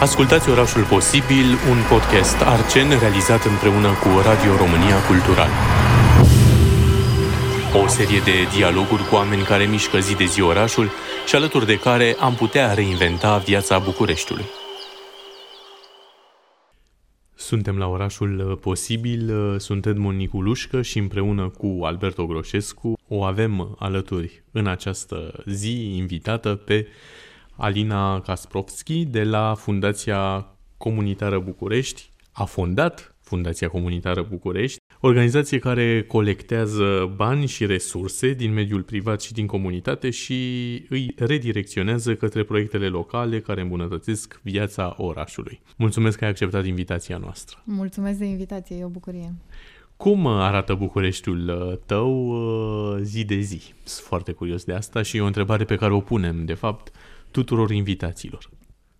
Ascultați Orașul Posibil, un podcast Arcen realizat împreună cu Radio România Cultural. O serie de dialoguri cu oameni care mișcă zi de zi orașul și alături de care am putea reinventa viața Bucureștiului. Suntem la orașul posibil, sunt Edmond Niculușcă și împreună cu Alberto Groșescu o avem alături în această zi invitată pe Alina Kasprovski de la Fundația Comunitară București. A fondat Fundația Comunitară București, organizație care colectează bani și resurse din mediul privat și din comunitate și îi redirecționează către proiectele locale care îmbunătățesc viața orașului. Mulțumesc că ai acceptat invitația noastră. Mulțumesc de invitație, e o bucurie. Cum arată Bucureștiul uh, tău uh, zi de zi? Sunt foarte curios de asta și e o întrebare pe care o punem, de fapt, tuturor invitațiilor.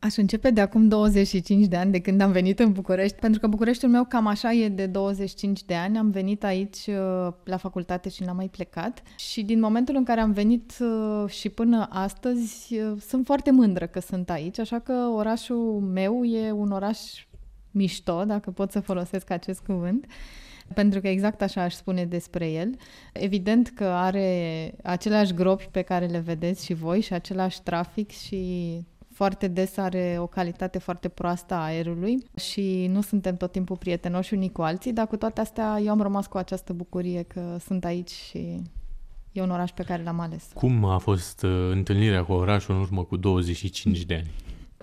Aș începe de acum 25 de ani, de când am venit în București, pentru că Bucureștiul meu cam așa e de 25 de ani. Am venit aici uh, la facultate și n-am mai plecat. Și din momentul în care am venit uh, și până astăzi, uh, sunt foarte mândră că sunt aici, așa că orașul meu e un oraș mișto, dacă pot să folosesc acest cuvânt pentru că exact așa aș spune despre el. Evident că are aceleași gropi pe care le vedeți și voi și același trafic și foarte des are o calitate foarte proastă a aerului și nu suntem tot timpul prietenoși unii cu alții, dar cu toate astea eu am rămas cu această bucurie că sunt aici și e un oraș pe care l-am ales. Cum a fost uh, întâlnirea cu orașul în urmă cu 25 de ani?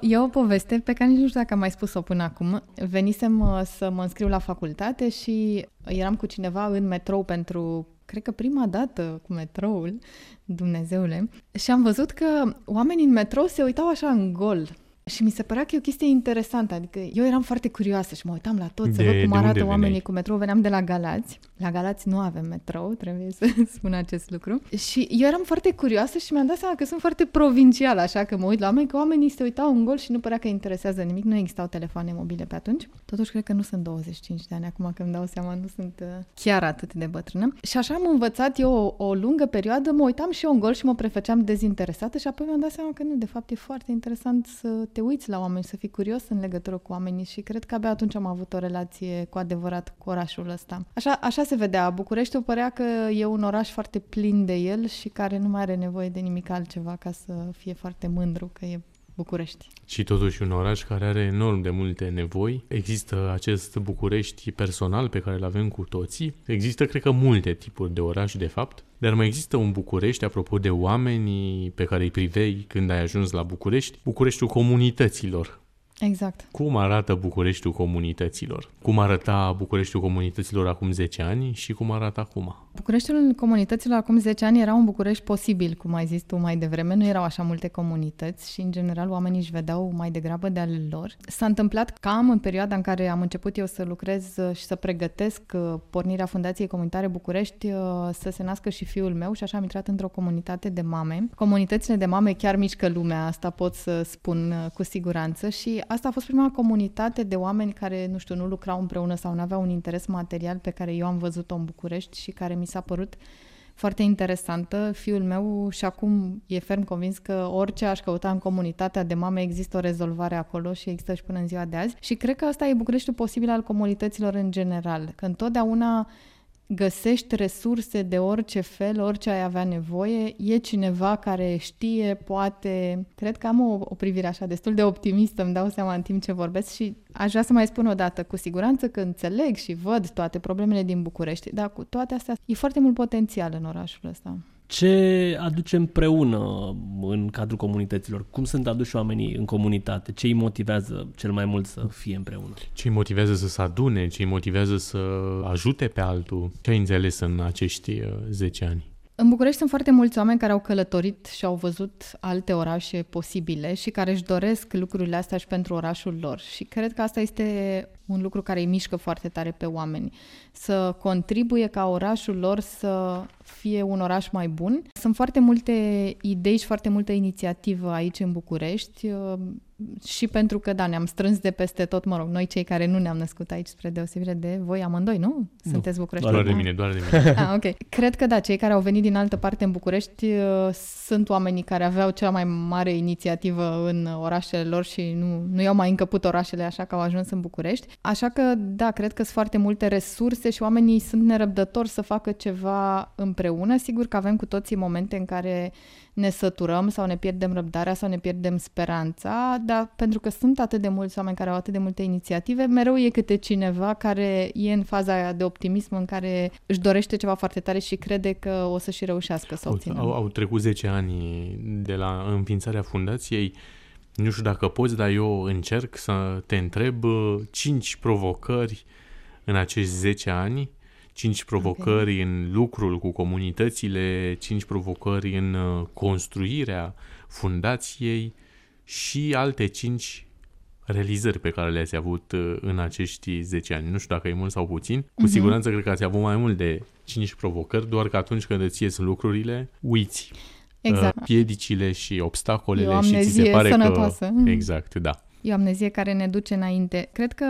E o poveste pe care nici nu știu dacă am mai spus-o până acum. Venisem uh, să mă înscriu la facultate și eram cu cineva în metrou pentru, cred că prima dată cu metroul, Dumnezeule, și am văzut că oamenii în metrou se uitau așa în gol și mi se părea că e o chestie interesantă, adică eu eram foarte curioasă și mă uitam la tot, de, să văd cum arată oamenii cu metrou. Veneam de la Galați. La Galați nu avem metrou, trebuie să spun acest lucru. Și eu eram foarte curioasă și mi-am dat seama că sunt foarte provincială, așa că mă uit la oameni, că oamenii se uitau în gol și nu părea că interesează nimic. Nu existau telefoane mobile pe atunci. Totuși cred că nu sunt 25 de ani, acum că îmi dau seama, nu sunt uh, chiar atât de bătrână. Și așa am învățat eu o, o lungă perioadă, mă uitam și eu în gol și mă prefăceam dezinteresată și apoi mi-am dat seama că nu, de fapt e foarte interesant să te uiți la oameni, să fii curios în legătură cu oamenii și cred că abia atunci am avut o relație cu adevărat cu orașul ăsta. Așa, așa se vedea. Bucureștiul părea că e un oraș foarte plin de el și care nu mai are nevoie de nimic altceva ca să fie foarte mândru că e București. Și totuși un oraș care are enorm de multe nevoi. Există acest București personal pe care îl avem cu toții. Există, cred că, multe tipuri de oraș, de fapt. Dar mai există un București, apropo de oamenii pe care îi privei când ai ajuns la București, Bucureștiul comunităților. Exact. Cum arată Bucureștiul comunităților? Cum arăta Bucureștiul comunităților acum 10 ani și cum arată acum? Bucureștiul comunităților acum 10 ani era un București posibil, cum ai zis tu mai devreme. Nu erau așa multe comunități și, în general, oamenii își vedeau mai degrabă de ale lor. S-a întâmplat cam în perioada în care am început eu să lucrez și să pregătesc uh, pornirea Fundației Comunitare București uh, să se nască și fiul meu și așa am intrat într-o comunitate de mame. Comunitățile de mame chiar mișcă lumea, asta pot să spun uh, cu siguranță și asta a fost prima comunitate de oameni care, nu știu, nu lucrau împreună sau nu aveau un interes material pe care eu am văzut-o în București și care mi s-a părut foarte interesantă. Fiul meu și acum e ferm convins că orice aș căuta în comunitatea de mame există o rezolvare acolo și există și până în ziua de azi. Și cred că asta e Bucureștiul posibil al comunităților în general, că întotdeauna găsești resurse de orice fel, orice ai avea nevoie, e cineva care știe, poate... Cred că am o, o privire așa destul de optimistă, îmi dau seama în timp ce vorbesc și aș vrea să mai spun o dată, cu siguranță că înțeleg și văd toate problemele din București, dar cu toate astea e foarte mult potențial în orașul ăsta. Ce aduce împreună în cadrul comunităților? Cum sunt aduși oamenii în comunitate? Ce îi motivează cel mai mult să fie împreună? Ce îi motivează să se adune? Ce îi motivează să ajute pe altul? Ce ai înțeles în acești 10 uh, ani? În București sunt foarte mulți oameni care au călătorit și au văzut alte orașe posibile și care își doresc lucrurile astea și pentru orașul lor. Și cred că asta este un lucru care îi mișcă foarte tare pe oameni. Să contribuie ca orașul lor să fie un oraș mai bun. Sunt foarte multe idei și foarte multă inițiativă aici în București și pentru că, da, ne-am strâns de peste tot, mă rog, noi cei care nu ne-am născut aici, spre deosebire de voi amândoi, nu? Sunteți București. Doar de mine, doar de mine. ah, ok. Cred că, da, cei care au venit din altă parte în București uh, sunt oamenii care aveau cea mai mare inițiativă în orașele lor și nu, nu i-au mai încăput orașele așa că au ajuns în București. Așa că, da, cred că sunt foarte multe resurse și oamenii sunt nerăbdători să facă ceva împreună. Sigur că avem cu toții momente în care ne săturăm sau ne pierdem răbdarea sau ne pierdem speranța, dar pentru că sunt atât de mulți oameni care au atât de multe inițiative, mereu e câte cineva care e în faza aia de optimism în care își dorește ceva foarte tare și crede că o să și reușească să obțină. Au, au trecut 10 ani de la înființarea fundației. Nu știu dacă poți, dar eu încerc să te întreb 5 uh, provocări în acești 10 ani cinci provocări okay. în lucrul cu comunitățile, cinci provocări în uh, construirea fundației și alte cinci realizări pe care le-ați avut uh, în acești 10 ani. Nu știu dacă e mult sau puțin. Cu uh-huh. siguranță cred că ați avut mai mult de 5 provocări, doar că atunci când îți ies lucrurile, uiți exact. Uh, piedicile și obstacolele și ți se pare sănătoasă. că... Exact, da. E o amnezie care ne duce înainte. Cred că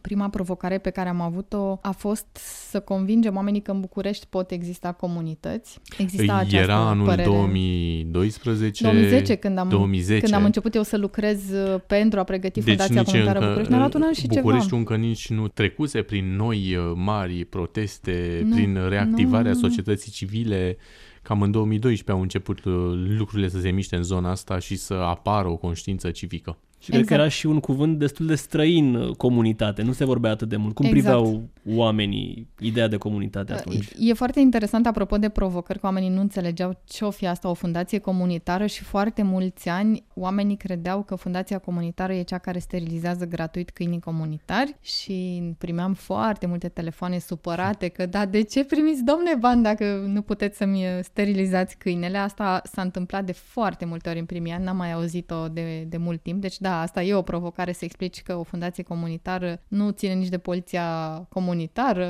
Prima provocare pe care am avut-o a fost să convingem oamenii că în București pot exista comunități. Exista această Era anul părere. 2012? 2010, când am, 2010. când am început eu să lucrez uh, pentru a pregăti deci Fundația Comunitară București. Ne-a luat un an și București ceva. încă nici nu trecuse prin noi uh, mari proteste, nu, prin reactivarea nu, societății civile. Cam în 2012 au început uh, lucrurile să se miște în zona asta și să apară o conștiință civică. Și exact. cred că exact. era și un cuvânt destul de străin uh, comunitate, nu se vorbea atât de mult. Cum exact. priveau oamenii ideea de comunitate uh, atunci? E foarte interesant, apropo de provocări, că oamenii nu înțelegeau ce o fi asta, o fundație comunitară și foarte mulți ani oamenii credeau că fundația comunitară e cea care sterilizează gratuit câinii comunitari și primeam foarte multe telefoane supărate că da, de ce primiți, domne, bani dacă nu puteți să-mi uh, sterilizați câinele? Asta s-a întâmplat de foarte multe ori în primii ani, n-am mai auzit-o de, de mult timp, deci da, asta e o provocare să explici că o fundație comunitară nu ține nici de poliția comunitară,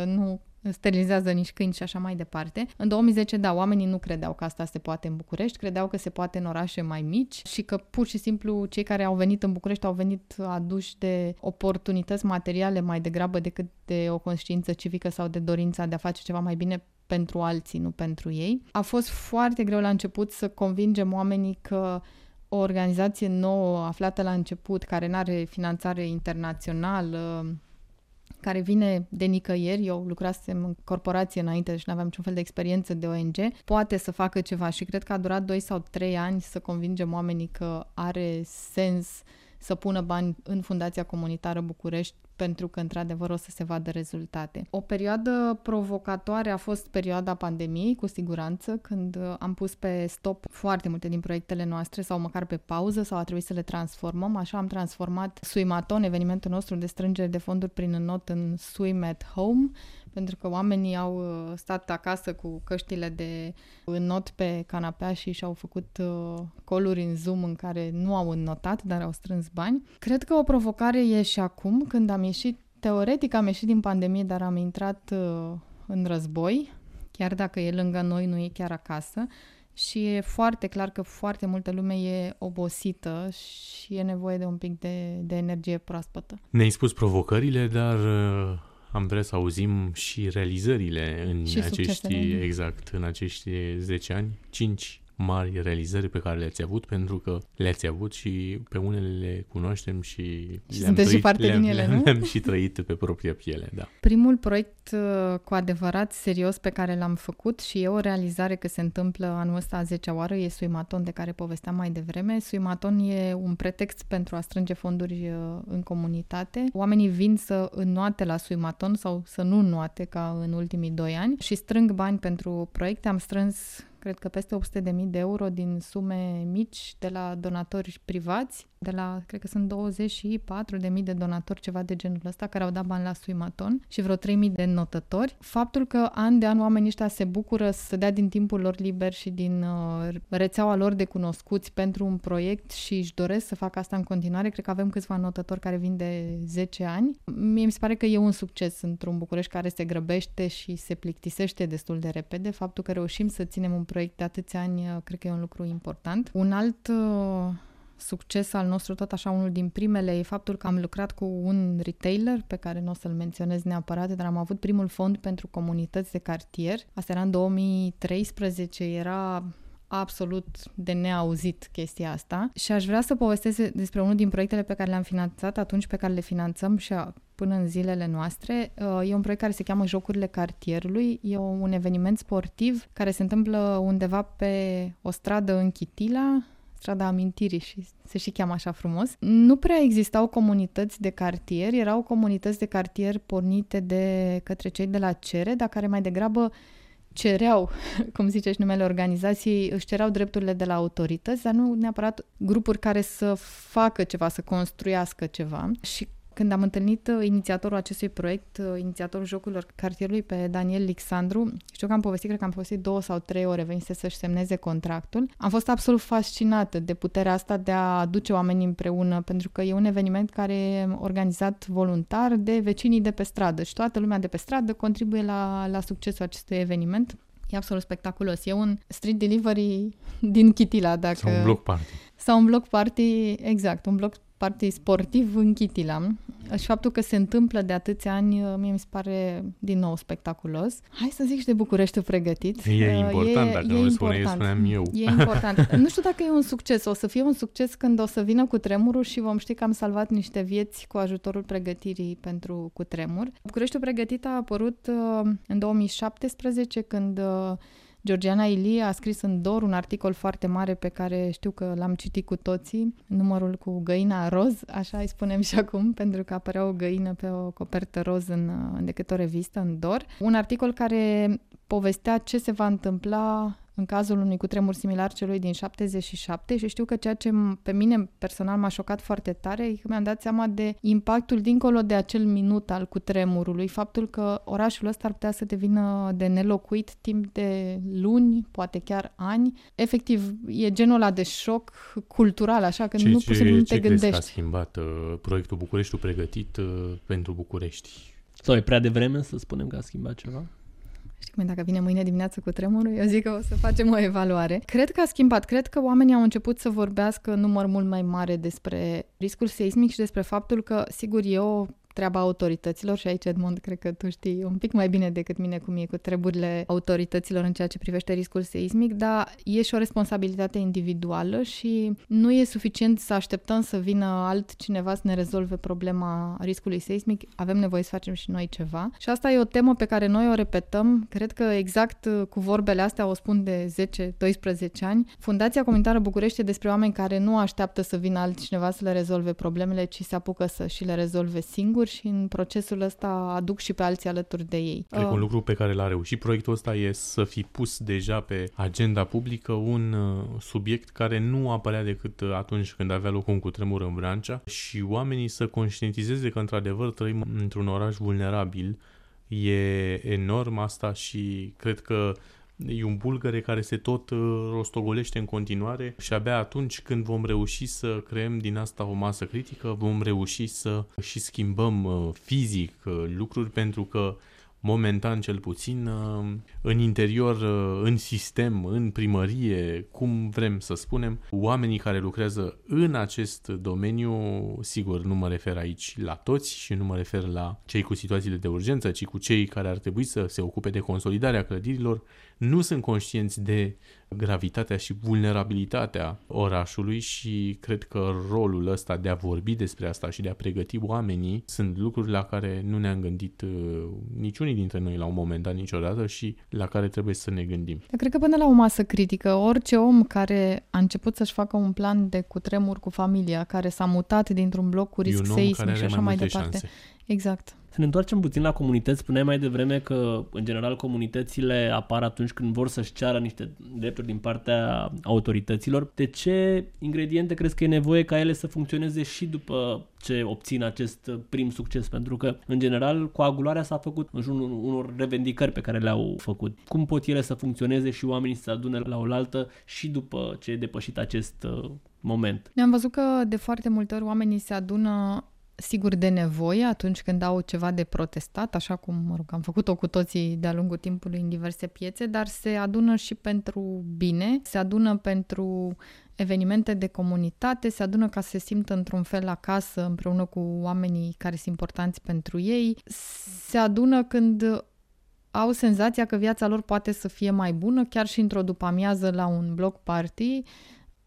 nu sterilizează nici câini și așa mai departe. În 2010, da, oamenii nu credeau că asta se poate în București, credeau că se poate în orașe mai mici și că pur și simplu cei care au venit în București au venit aduși de oportunități materiale mai degrabă decât de o conștiință civică sau de dorința de a face ceva mai bine pentru alții, nu pentru ei. A fost foarte greu la început să convingem oamenii că o organizație nouă aflată la început, care nu are finanțare internațională, care vine de nicăieri, eu lucrasem în corporație înainte și nu aveam niciun fel de experiență de ONG, poate să facă ceva și cred că a durat 2 sau 3 ani să convingem oamenii că are sens să pună bani în Fundația Comunitară București pentru că, într-adevăr, o să se vadă rezultate. O perioadă provocatoare a fost perioada pandemiei, cu siguranță, când am pus pe stop foarte multe din proiectele noastre sau măcar pe pauză sau a trebuit să le transformăm. Așa am transformat Suimaton, evenimentul nostru de strângere de fonduri prin not în Swim at Home, pentru că oamenii au uh, stat acasă cu căștile de not pe canapea și și-au făcut uh, coluri în Zoom în care nu au înnotat, dar au strâns bani. Cred că o provocare e și acum, când am ieșit, teoretic am ieșit din pandemie, dar am intrat uh, în război, chiar dacă e lângă noi, nu e chiar acasă. Și e foarte clar că foarte multă lume e obosită și e nevoie de un pic de, de energie proaspătă. Ne-ai spus provocările, dar am vrea să auzim și realizările în și acești, exact, în acești 10 ani, 5 mari realizări pe care le-ați avut, pentru că le-ați avut și pe unele le cunoaștem și, și le-am, trăit, și parte le-am, din ele, le-am, le-am și trăit pe propria piele, da. Primul proiect uh, cu adevărat serios pe care l-am făcut și e o realizare că se întâmplă anul ăsta a 10 oară, e Suimaton de care povesteam mai devreme. Suimaton e un pretext pentru a strânge fonduri uh, în comunitate. Oamenii vin să înnoate la Suimaton sau să nu înnoate ca în ultimii doi ani și strâng bani pentru proiecte. Am strâns cred că peste 800.000 de euro din sume mici de la donatori privați de la, cred că sunt 24.000 de donatori, ceva de genul ăsta, care au dat bani la Suimaton și vreo 3.000 de notători. Faptul că an de an oamenii ăștia se bucură să dea din timpul lor liber și din uh, rețeaua lor de cunoscuți pentru un proiect și își doresc să facă asta în continuare, cred că avem câțiva notători care vin de 10 ani. Mie mi se pare că e un succes într-un București care se grăbește și se plictisește destul de repede. Faptul că reușim să ținem un proiect de atâția ani, uh, cred că e un lucru important. Un alt uh, succes al nostru, tot așa unul din primele, e faptul că am lucrat cu un retailer pe care nu o să-l menționez neapărat, dar am avut primul fond pentru comunități de cartier. Asta era în 2013, era absolut de neauzit chestia asta și aș vrea să povestesc despre unul din proiectele pe care le-am finanțat atunci pe care le finanțăm și până în zilele noastre. Uh, e un proiect care se cheamă Jocurile Cartierului. E un eveniment sportiv care se întâmplă undeva pe o stradă în Chitila, strada amintirii și se și cheamă așa frumos. Nu prea existau comunități de cartier, erau comunități de cartier pornite de către cei de la CERE, dar care mai degrabă cereau, cum zice și numele organizației, își cereau drepturile de la autorități, dar nu neapărat grupuri care să facă ceva, să construiască ceva. Și când am întâlnit uh, inițiatorul acestui proiect, uh, inițiatorul jocurilor cartierului pe Daniel Lixandru, știu că am povestit, cred că am povestit două sau trei ore, venise să-și semneze contractul. Am fost absolut fascinată de puterea asta de a aduce oamenii împreună, pentru că e un eveniment care e organizat voluntar de vecinii de pe stradă și toată lumea de pe stradă contribuie la, la succesul acestui eveniment. E absolut spectaculos. E un street delivery din Chitila, dacă... Sau un block party. Sau un block party, exact, un block party sportiv în Chitila și faptul că se întâmplă de atâția ani, uh, mie mi se pare din nou spectaculos. Hai să zic și de București pregătit. E uh, important, e, dacă e nu spune, spuneam eu. E important. nu știu dacă e un succes. O să fie un succes când o să vină cu tremurul și vom ști că am salvat niște vieți cu ajutorul pregătirii pentru cu tremur. Bucureștiul pregătit a apărut uh, în 2017 când uh, Georgiana Ilie a scris în DOR un articol foarte mare pe care știu că l-am citit cu toții, numărul cu găina roz, așa îi spunem și acum, pentru că apărea o găină pe o copertă roz în, în decât o revistă, în DOR. Un articol care povestea ce se va întâmpla în cazul unui cutremur similar celui din 77 și știu că ceea ce pe mine personal m-a șocat foarte tare e că mi-am dat seama de impactul dincolo de acel minut al cutremurului, faptul că orașul ăsta ar putea să devină de nelocuit timp de luni, poate chiar ani. Efectiv, e genul ăla de șoc cultural, așa că ce, nu poți să nu te gândești. Ce a schimbat uh, proiectul Bucureștiul pregătit uh, pentru București? Sau e prea devreme să spunem că a schimbat ceva? Știi cum e, dacă vine mâine dimineață cu tremurul, eu zic că o să facem o evaluare. Cred că a schimbat. Cred că oamenii au început să vorbească în număr mult mai mare despre riscul seismic și despre faptul că, sigur, e o treaba autorităților și aici, Edmond, cred că tu știi un pic mai bine decât mine cum e cu treburile autorităților în ceea ce privește riscul seismic, dar e și o responsabilitate individuală și nu e suficient să așteptăm să vină altcineva să ne rezolve problema riscului seismic, avem nevoie să facem și noi ceva. Și asta e o temă pe care noi o repetăm, cred că exact cu vorbele astea o spun de 10-12 ani. Fundația Comunitară București despre oameni care nu așteaptă să vină altcineva să le rezolve problemele, ci se apucă să și le rezolve singuri și în procesul ăsta aduc și pe alții alături de ei. Cred că un uh, lucru pe care l-a reușit proiectul ăsta e să fi pus deja pe agenda publică un uh, subiect care nu apărea decât uh, atunci când avea loc un cutremur în Vrancea și oamenii să conștientizeze că într-adevăr trăim într-un oraș vulnerabil. E enorm asta și cred că E un bulgăre care se tot uh, rostogolește în continuare și abia atunci când vom reuși să creăm din asta o masă critică, vom reuși să și schimbăm uh, fizic uh, lucruri pentru că momentan cel puțin, în interior, în sistem, în primărie, cum vrem să spunem, oamenii care lucrează în acest domeniu, sigur, nu mă refer aici la toți și nu mă refer la cei cu situațiile de urgență, ci cu cei care ar trebui să se ocupe de consolidarea clădirilor, nu sunt conștienți de gravitatea și vulnerabilitatea orașului și cred că rolul ăsta de a vorbi despre asta și de a pregăti oamenii sunt lucruri la care nu ne-am gândit uh, niciunii dintre noi la un moment dat niciodată și la care trebuie să ne gândim. Eu cred că până la o masă critică, orice om care a început să-și facă un plan de cutremur cu familia, care s-a mutat dintr-un bloc cu risc seismic și așa mai departe. Șanse. Exact. Să ne întoarcem puțin la comunități. Spuneai mai devreme că, în general, comunitățile apar atunci când vor să-și ceară niște drepturi din partea autorităților. De ce ingrediente crezi că e nevoie ca ele să funcționeze și după ce obțin acest prim succes? Pentru că, în general, coagularea s-a făcut în jurul unor revendicări pe care le-au făcut. Cum pot ele să funcționeze și oamenii să se adune la oaltă și după ce e depășit acest uh, moment? Ne-am văzut că de foarte multe ori oamenii se adună sigur de nevoie atunci când au ceva de protestat, așa cum mă rog, am făcut-o cu toții de-a lungul timpului în diverse piețe, dar se adună și pentru bine, se adună pentru evenimente de comunitate, se adună ca să se simtă într-un fel acasă împreună cu oamenii care sunt importanți pentru ei, se adună când au senzația că viața lor poate să fie mai bună, chiar și într-o după-amiază la un block party,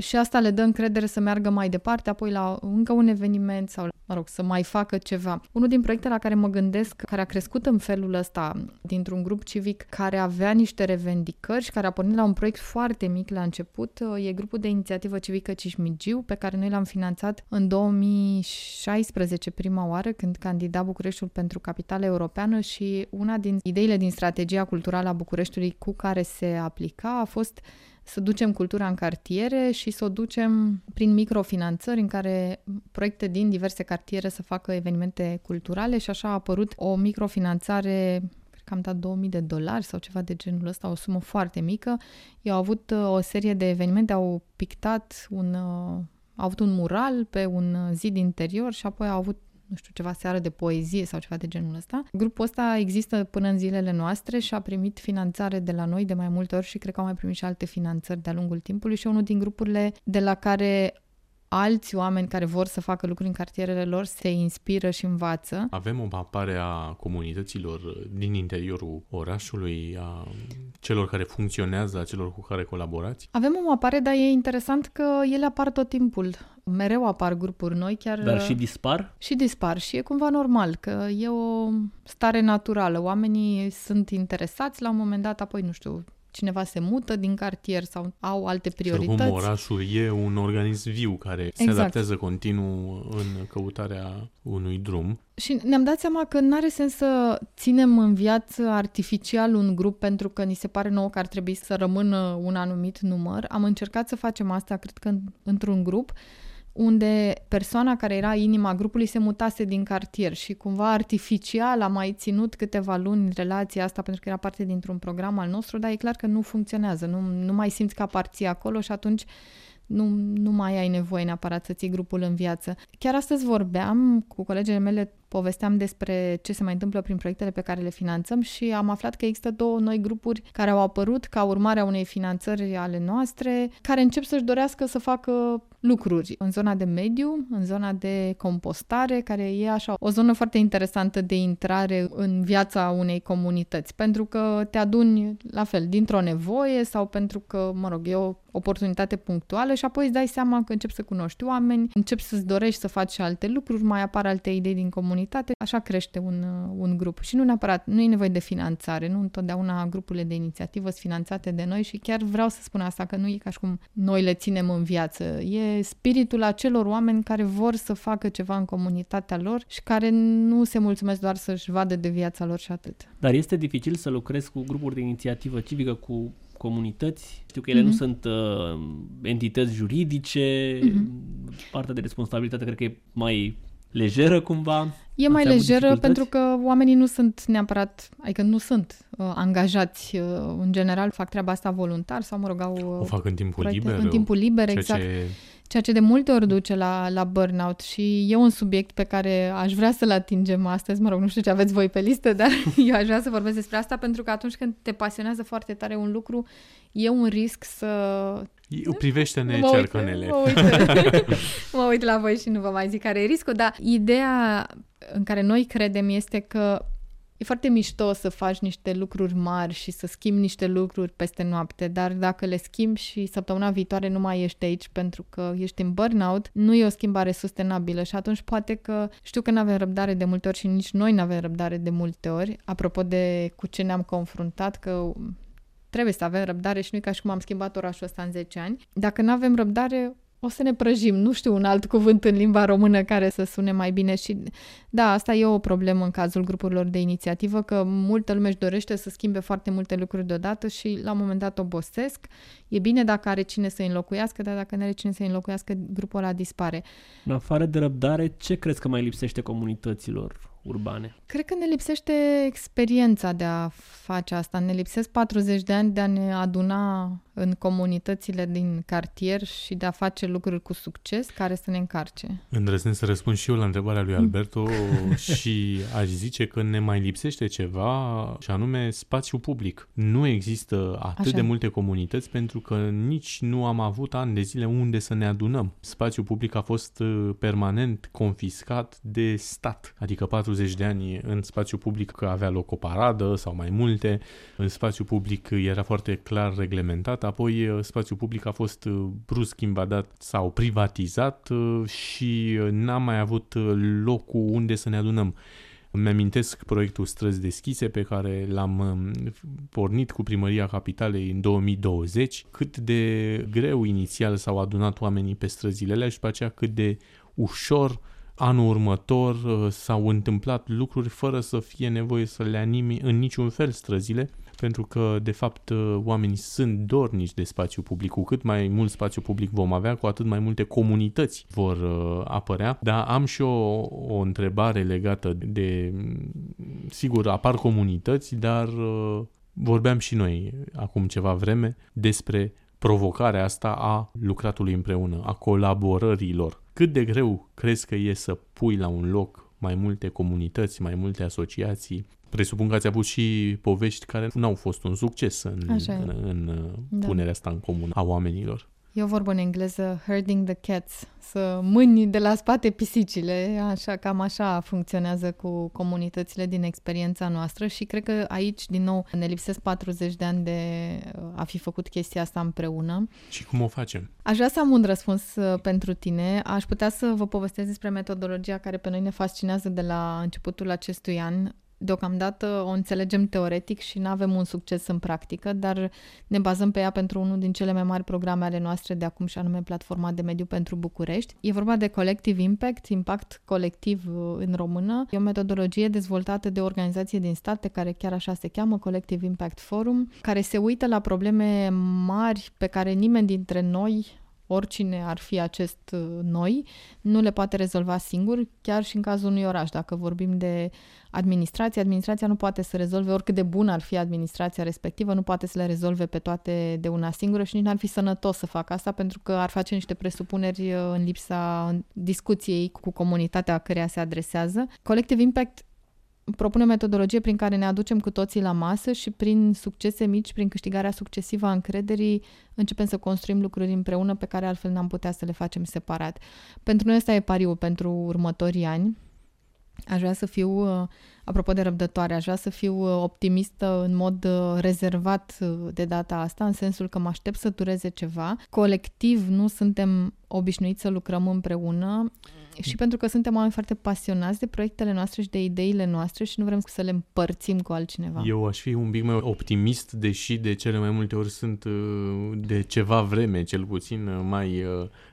și asta le dă încredere să meargă mai departe, apoi la încă un eveniment sau, mă rog, să mai facă ceva. Unul din proiectele la care mă gândesc, care a crescut în felul ăsta, dintr-un grup civic care avea niște revendicări și care a pornit la un proiect foarte mic la început, e grupul de inițiativă civică Cismigiu, pe care noi l-am finanțat în 2016 prima oară, când candida Bucureștiul pentru capitală europeană și una din ideile din strategia culturală a Bucureștiului cu care se aplica a fost să ducem cultura în cartiere și să o ducem prin microfinanțări în care proiecte din diverse cartiere să facă evenimente culturale și așa a apărut o microfinanțare cred că am dat 2000 de dolari sau ceva de genul ăsta, o sumă foarte mică. Ei au avut uh, o serie de evenimente, au pictat un, uh, au avut un mural pe un zid interior și apoi au avut nu știu, ceva seară de poezie sau ceva de genul ăsta. Grupul ăsta există până în zilele noastre și a primit finanțare de la noi de mai multe ori și cred că au mai primit și alte finanțări de-a lungul timpului și unul din grupurile de la care alți oameni care vor să facă lucruri în cartierele lor se inspiră și învață. Avem o mapare a comunităților din interiorul orașului, a celor care funcționează, a celor cu care colaborați? Avem o mapare, dar e interesant că ele apar tot timpul. Mereu apar grupuri noi, chiar... Dar și dispar? Și dispar și e cumva normal, că e o stare naturală. Oamenii sunt interesați la un moment dat, apoi, nu știu, cineva se mută din cartier sau au alte priorități. Și orașul e un organism viu care exact. se adaptează continuu în căutarea unui drum. Și ne-am dat seama că nu are sens să ținem în viață artificial un grup pentru că ni se pare nouă că ar trebui să rămână un anumit număr. Am încercat să facem asta, cred că într-un grup, unde persoana care era inima grupului se mutase din cartier și cumva artificial a mai ținut câteva luni relația asta pentru că era parte dintr-un program al nostru, dar e clar că nu funcționează, nu, nu mai simți că aparții acolo și atunci nu, nu mai ai nevoie neapărat să ții grupul în viață. Chiar astăzi vorbeam cu colegele mele povesteam despre ce se mai întâmplă prin proiectele pe care le finanțăm și am aflat că există două noi grupuri care au apărut ca urmare a unei finanțări ale noastre, care încep să-și dorească să facă lucruri în zona de mediu, în zona de compostare, care e așa o zonă foarte interesantă de intrare în viața unei comunități, pentru că te aduni la fel dintr-o nevoie sau pentru că, mă rog, e o oportunitate punctuală și apoi îți dai seama că începi să cunoști oameni, începi să-ți dorești să faci alte lucruri, mai apar alte idei din comunitate comunitate, așa crește un, uh, un grup. Și nu neapărat, nu e nevoie de finanțare, nu întotdeauna grupurile de inițiativă sunt finanțate de noi și chiar vreau să spun asta, că nu e ca și cum noi le ținem în viață. E spiritul acelor oameni care vor să facă ceva în comunitatea lor și care nu se mulțumesc doar să-și vadă de viața lor și atât. Dar este dificil să lucrezi cu grupuri de inițiativă civică, cu comunități. Știu că ele mm-hmm. nu mhm. sunt uh, entități juridice, mm-hmm. partea de responsabilitate cred că e mai lejeră cumva? E mai lejeră pentru că oamenii nu sunt neapărat, adică nu sunt uh, angajați uh, în general, fac treaba asta voluntar sau mă rog au... Uh, o fac în timpul proiecte, liber? În timpul liber, exact. Ce... Ceea ce de multe ori duce la, la burnout și e un subiect pe care aș vrea să-l atingem astăzi. Mă rog, nu știu ce aveți voi pe listă, dar eu aș vrea să vorbesc despre asta pentru că atunci când te pasionează foarte tare un lucru, e un risc să Privește-ne mă cercănele. Mă uit, mă uit la voi și nu vă mai zic care e riscul, dar ideea în care noi credem este că e foarte mișto să faci niște lucruri mari și să schimbi niște lucruri peste noapte, dar dacă le schimbi și săptămâna viitoare nu mai ești aici pentru că ești în burnout, nu e o schimbare sustenabilă și atunci poate că știu că nu avem răbdare de multe ori și nici noi nu avem răbdare de multe ori, apropo de cu ce ne-am confruntat, că Trebuie să avem răbdare și nu e ca și cum am schimbat orașul ăsta în 10 ani. Dacă nu avem răbdare, o să ne prăjim. Nu știu un alt cuvânt în limba română care să sune mai bine și da, asta e o problemă în cazul grupurilor de inițiativă, că multă lume își dorește să schimbe foarte multe lucruri deodată și la un moment dat obosesc. E bine dacă are cine să înlocuiască, dar dacă nu are cine să înlocuiască, grupul ăla dispare. În afară de răbdare, ce crezi că mai lipsește comunităților? Urbane? Cred că ne lipsește experiența de a face asta. Ne lipsesc 40 de ani de a ne aduna în comunitățile din cartier și de a face lucruri cu succes care să ne încarce. Îndrăznesc să răspund și eu la întrebarea lui Alberto și aș zice că ne mai lipsește ceva și anume spațiu public. Nu există atât Așa. de multe comunități pentru că nici nu am avut ani de zile unde să ne adunăm. Spațiul public a fost uh, permanent confiscat de stat, adică 40 de ani în spațiu public că avea loc o paradă sau mai multe, în spațiu public era foarte clar reglementat, apoi uh, spațiul public a fost uh, brusc invadat sau privatizat și n-am mai avut locul unde să ne adunăm. Îmi amintesc proiectul Străzi Deschise pe care l-am um, pornit cu Primăria Capitalei în 2020, cât de greu inițial s-au adunat oamenii pe străzile alea și după aceea cât de ușor anul următor uh, s-au întâmplat lucruri fără să fie nevoie să le animi în niciun fel străzile pentru că, de fapt, uh, oamenii sunt dornici de spațiu public. Cu cât mai mult spațiu public vom avea, cu atât mai multe comunități vor uh, apărea. Dar am și o, o întrebare legată de, sigur, apar comunități, dar uh, vorbeam și noi acum ceva vreme despre provocarea asta a lucratului împreună, a colaborărilor. Cât de greu crezi că e să pui la un loc mai multe comunități, mai multe asociații, presupun că ați avut și povești care nu au fost un succes în, în, în da. punerea asta în comun a oamenilor. E o vorbă în engleză, herding the cats, să mâni de la spate pisicile, așa, cam așa funcționează cu comunitățile din experiența noastră și cred că aici, din nou, ne lipsesc 40 de ani de uh, a fi făcut chestia asta împreună. Și cum o facem? Aș vrea să am un răspuns uh, pentru tine. Aș putea să vă povestesc despre metodologia care pe noi ne fascinează de la începutul acestui an deocamdată o înțelegem teoretic și nu avem un succes în practică, dar ne bazăm pe ea pentru unul din cele mai mari programe ale noastre de acum și anume Platforma de Mediu pentru București. E vorba de Collective Impact, impact colectiv uh, în română. E o metodologie dezvoltată de o organizație din stat pe care chiar așa se cheamă, Collective Impact Forum, care se uită la probleme mari pe care nimeni dintre noi oricine ar fi acest uh, noi, nu le poate rezolva singur, chiar și în cazul unui oraș. Dacă vorbim de administrație, administrația nu poate să rezolve, oricât de bună ar fi administrația respectivă, nu poate să le rezolve pe toate de una singură și nici n-ar fi sănătos să facă asta pentru că ar face niște presupuneri uh, în lipsa discuției cu comunitatea căreia se adresează. Collective Impact propune metodologie prin care ne aducem cu toții la masă și prin succese mici, prin câștigarea succesivă a încrederii, începem să construim lucruri împreună pe care altfel n-am putea să le facem separat. Pentru noi ăsta e pariul pentru următorii ani. Aș vrea să fiu, uh, apropo de răbdătoare, aș vrea să fiu uh, optimistă în mod uh, rezervat de data asta, în sensul că mă aștept să dureze ceva. Colectiv nu suntem obișnuiți să lucrăm împreună și pentru că suntem oameni foarte pasionați de proiectele noastre și de ideile noastre și nu vrem să le împărțim cu altcineva. Eu aș fi un pic mai optimist, deși de cele mai multe ori sunt de ceva vreme, cel puțin mai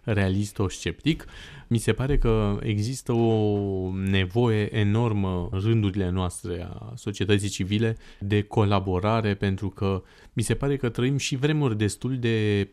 realist-sceptic. Mi se pare că există o nevoie enormă în rândurile noastre a societății civile de colaborare pentru că mi se pare că trăim și vremuri destul de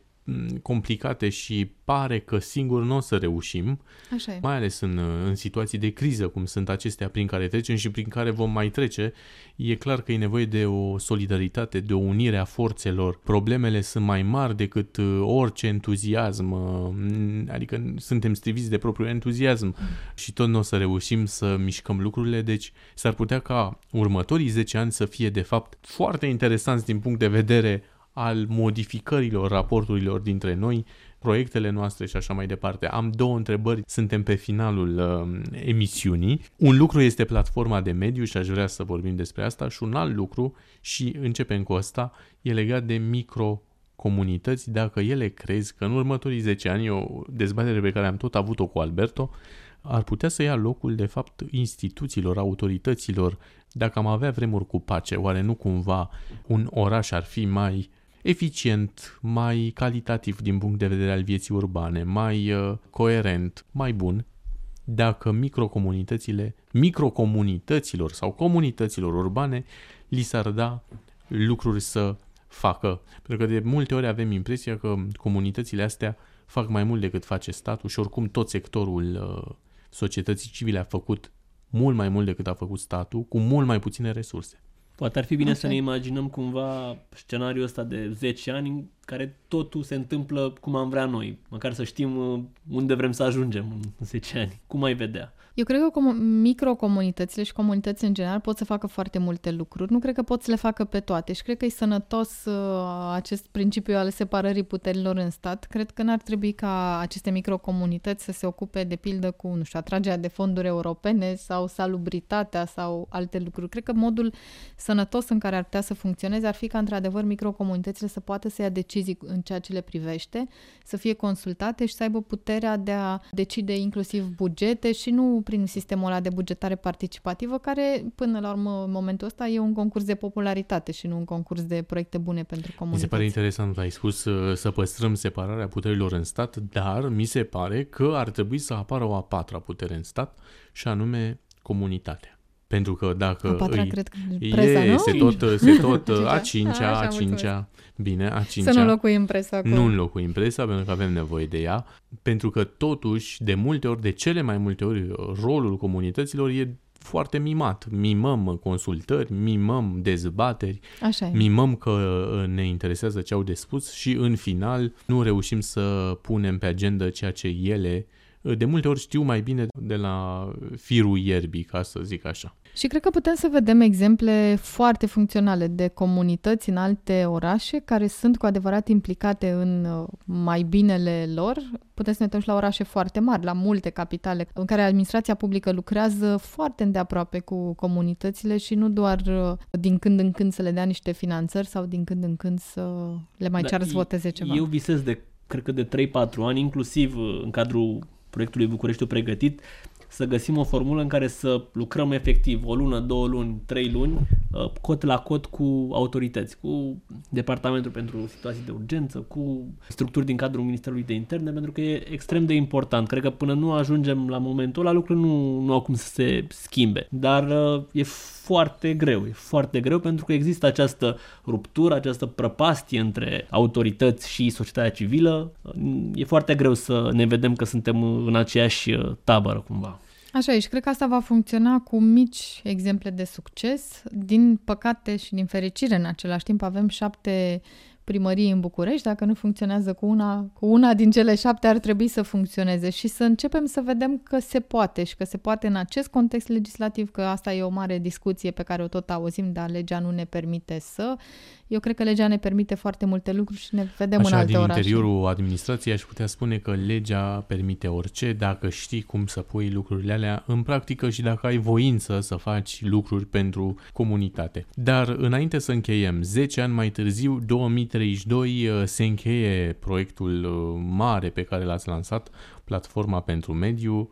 complicate și pare că singur nu o să reușim, Așa e. mai ales în, în situații de criză, cum sunt acestea prin care trecem și prin care vom mai trece, e clar că e nevoie de o solidaritate, de o unire a forțelor. Problemele sunt mai mari decât uh, orice entuziasm, uh, adică suntem striviți de propriul entuziasm mm. și tot nu o să reușim să mișcăm lucrurile, deci s-ar putea ca următorii 10 ani să fie de fapt foarte interesanți din punct de vedere al modificărilor raporturilor dintre noi, proiectele noastre și așa mai departe. Am două întrebări, suntem pe finalul uh, emisiunii. Un lucru este platforma de mediu și aș vrea să vorbim despre asta și un alt lucru, și începem cu asta, e legat de micro comunități, dacă ele crezi că în următorii 10 ani, o dezbatere pe care am tot avut-o cu Alberto, ar putea să ia locul, de fapt, instituțiilor, autorităților, dacă am avea vremuri cu pace, oare nu cumva un oraș ar fi mai eficient, mai calitativ din punct de vedere al vieții urbane, mai uh, coerent, mai bun, dacă microcomunitățile, microcomunităților sau comunităților urbane li s-ar da lucruri să facă. Pentru că de multe ori avem impresia că comunitățile astea fac mai mult decât face statul și oricum tot sectorul uh, societății civile a făcut mult mai mult decât a făcut statul, cu mult mai puține resurse. Poate ar fi bine Ok. să ne imaginăm cumva scenariul ăsta de 10 ani în care totul se întâmplă cum am vrea noi, măcar să știm uh, unde vrem să ajungem în 10 ani. Cum ai vedea? Eu cred că comu- microcomunitățile și comunități în general pot să facă foarte multe lucruri. Nu cred că pot să le facă pe toate și cred că e sănătos uh, acest principiu al separării puterilor în stat. Cred că n-ar trebui ca aceste microcomunități să se ocupe de pildă cu, nu știu, atragerea de fonduri europene sau salubritatea sau alte lucruri. Cred că modul sănătos în care ar putea să funcționeze ar fi ca într-adevăr microcomunitățile să poată să ia decizii în ceea ce le privește, să fie consultate și să aibă puterea de a decide inclusiv bugete și nu prin sistemul ăla de bugetare participativă, care până la urmă în momentul ăsta e un concurs de popularitate și nu un concurs de proiecte bune pentru Mi comunități. se pare interesant, ai spus uh, să păstrăm separarea puterilor în stat, dar mi se pare că ar trebui să apară o a patra putere în stat și anume comunitatea. Pentru că dacă A patra, îi... cred că presa, e, nu? se tot, se tot, Cincea. a cincea, Așa, a cincea, bine, a cincea. Să nu locuim presa acolo. Nu înlocuim presa pentru că avem nevoie de ea, pentru că totuși, de multe ori, de cele mai multe ori, rolul comunităților e foarte mimat. Mimăm consultări, mimăm dezbateri, Așa e. mimăm că uh, ne interesează ce au de spus și în final nu reușim să punem pe agenda ceea ce ele uh, de multe ori știu mai bine de la firul ierbii, ca să zic așa. Și cred că putem să vedem exemple foarte funcționale de comunități în alte orașe care sunt cu adevărat implicate în uh, mai binele lor. Putem să ne uităm și la orașe foarte mari, la multe capitale, în care administrația publică lucrează foarte îndeaproape cu comunitățile și nu doar uh, din când în când să le dea niște finanțări sau din când în când să le mai Da, ceară să voteze ceva. Eu visez de, cred că de 3-4 ani, inclusiv uh, în cadrul proiectului Bucureștiul Pregătit, să găsim o formulă în care să lucrăm efectiv o lună, două luni, trei luni, uh, cot la cot cu autorități, cu Departamentul pentru Situații de Urgență, cu structuri din cadrul Ministerului de Interne, pentru că e extrem de important. Cred că până nu ajungem la momentul ăla, lucrurile nu, nu au cum să se schimbe. Dar uh, e foarte greu, e foarte greu pentru că există această ruptură, această prăpastie între autorități și societatea civilă. E foarte greu să ne vedem că suntem în aceeași uh, tabără cumva. Așa e și cred că asta va funcționa cu mici exemple de succes. Din păcate și din fericire în același timp avem șapte primării în București. Dacă nu funcționează cu una, cu una din cele șapte ar trebui să funcționeze și să începem să vedem că se poate și că se poate în acest context legislativ, că asta e o mare discuție pe care o tot auzim, dar legea nu ne permite să. Eu cred că legea ne permite foarte multe lucruri și ne vedem în Așa, alte din orașe. interiorul administrației aș putea spune că legea permite orice dacă știi cum să pui lucrurile alea în practică și dacă ai voință să faci lucruri pentru comunitate. Dar înainte să încheiem, 10 ani mai târziu, 2032, uh, se încheie proiectul uh, mare pe care l-ați lansat, Platforma pentru Mediu.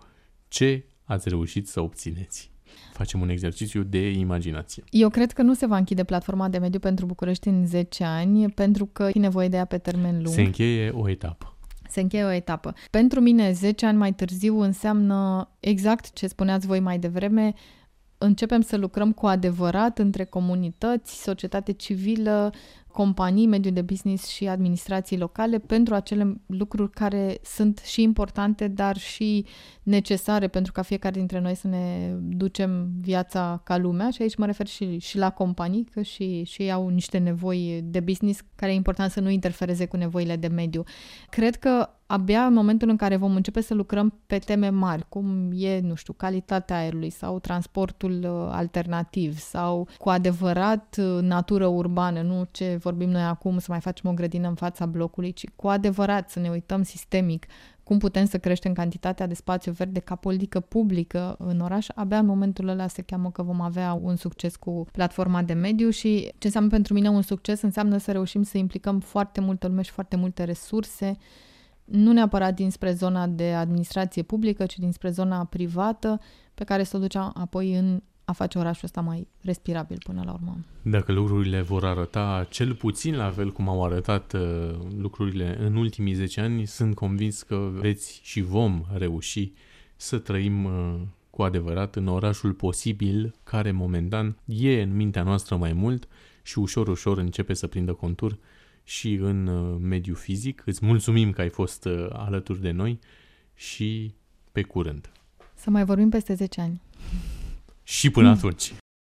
Ce ați reușit să obțineți? Facem un exercițiu de imaginație. Eu cred că nu se va închide platforma de mediu pentru București în 10 ani, pentru că e nevoie de ea pe termen lung. Se încheie o etapă. Se încheie o etapă. Pentru mine, 10 ani mai târziu înseamnă exact ce spuneați voi mai devreme, începem să lucrăm cu adevărat între comunități, societate civilă, companii, mediul de business și administrații locale pentru acele lucruri care sunt și importante, dar și necesare pentru ca fiecare dintre noi să ne ducem viața ca lumea și aici mă refer și, și la companii, că și, și ei au niște nevoi de business care e important să nu interfereze cu nevoile de mediu. Cred că abia în momentul în care vom începe să lucrăm pe teme mari, cum e, nu știu, calitatea aerului sau transportul uh, alternativ sau cu adevărat uh, natură urbană, nu ce vorbim noi acum să mai facem o grădină în fața blocului, ci cu adevărat să ne uităm sistemic cum putem să creștem cantitatea de spațiu verde ca politică publică în oraș, abia în momentul ăla se cheamă că vom avea un succes cu platforma de mediu și ce înseamnă pentru mine un succes înseamnă să reușim să implicăm foarte multă lume și foarte multe resurse nu neapărat dinspre zona de administrație publică, ci dinspre zona privată, pe care să o ducem apoi în a face orașul ăsta mai respirabil până la urmă. Dacă lucrurile vor arăta cel puțin la fel cum au arătat uh, lucrurile în ultimii 10 ani, sunt convins că veți și vom reuși să trăim uh, cu adevărat în orașul posibil, care momentan e în mintea noastră mai mult și ușor, ușor începe să prindă contur și în uh, mediul fizic. Îți mulțumim că ai fost uh, alături de noi și pe curând. Să mai vorbim peste 10 ani. Și până atunci.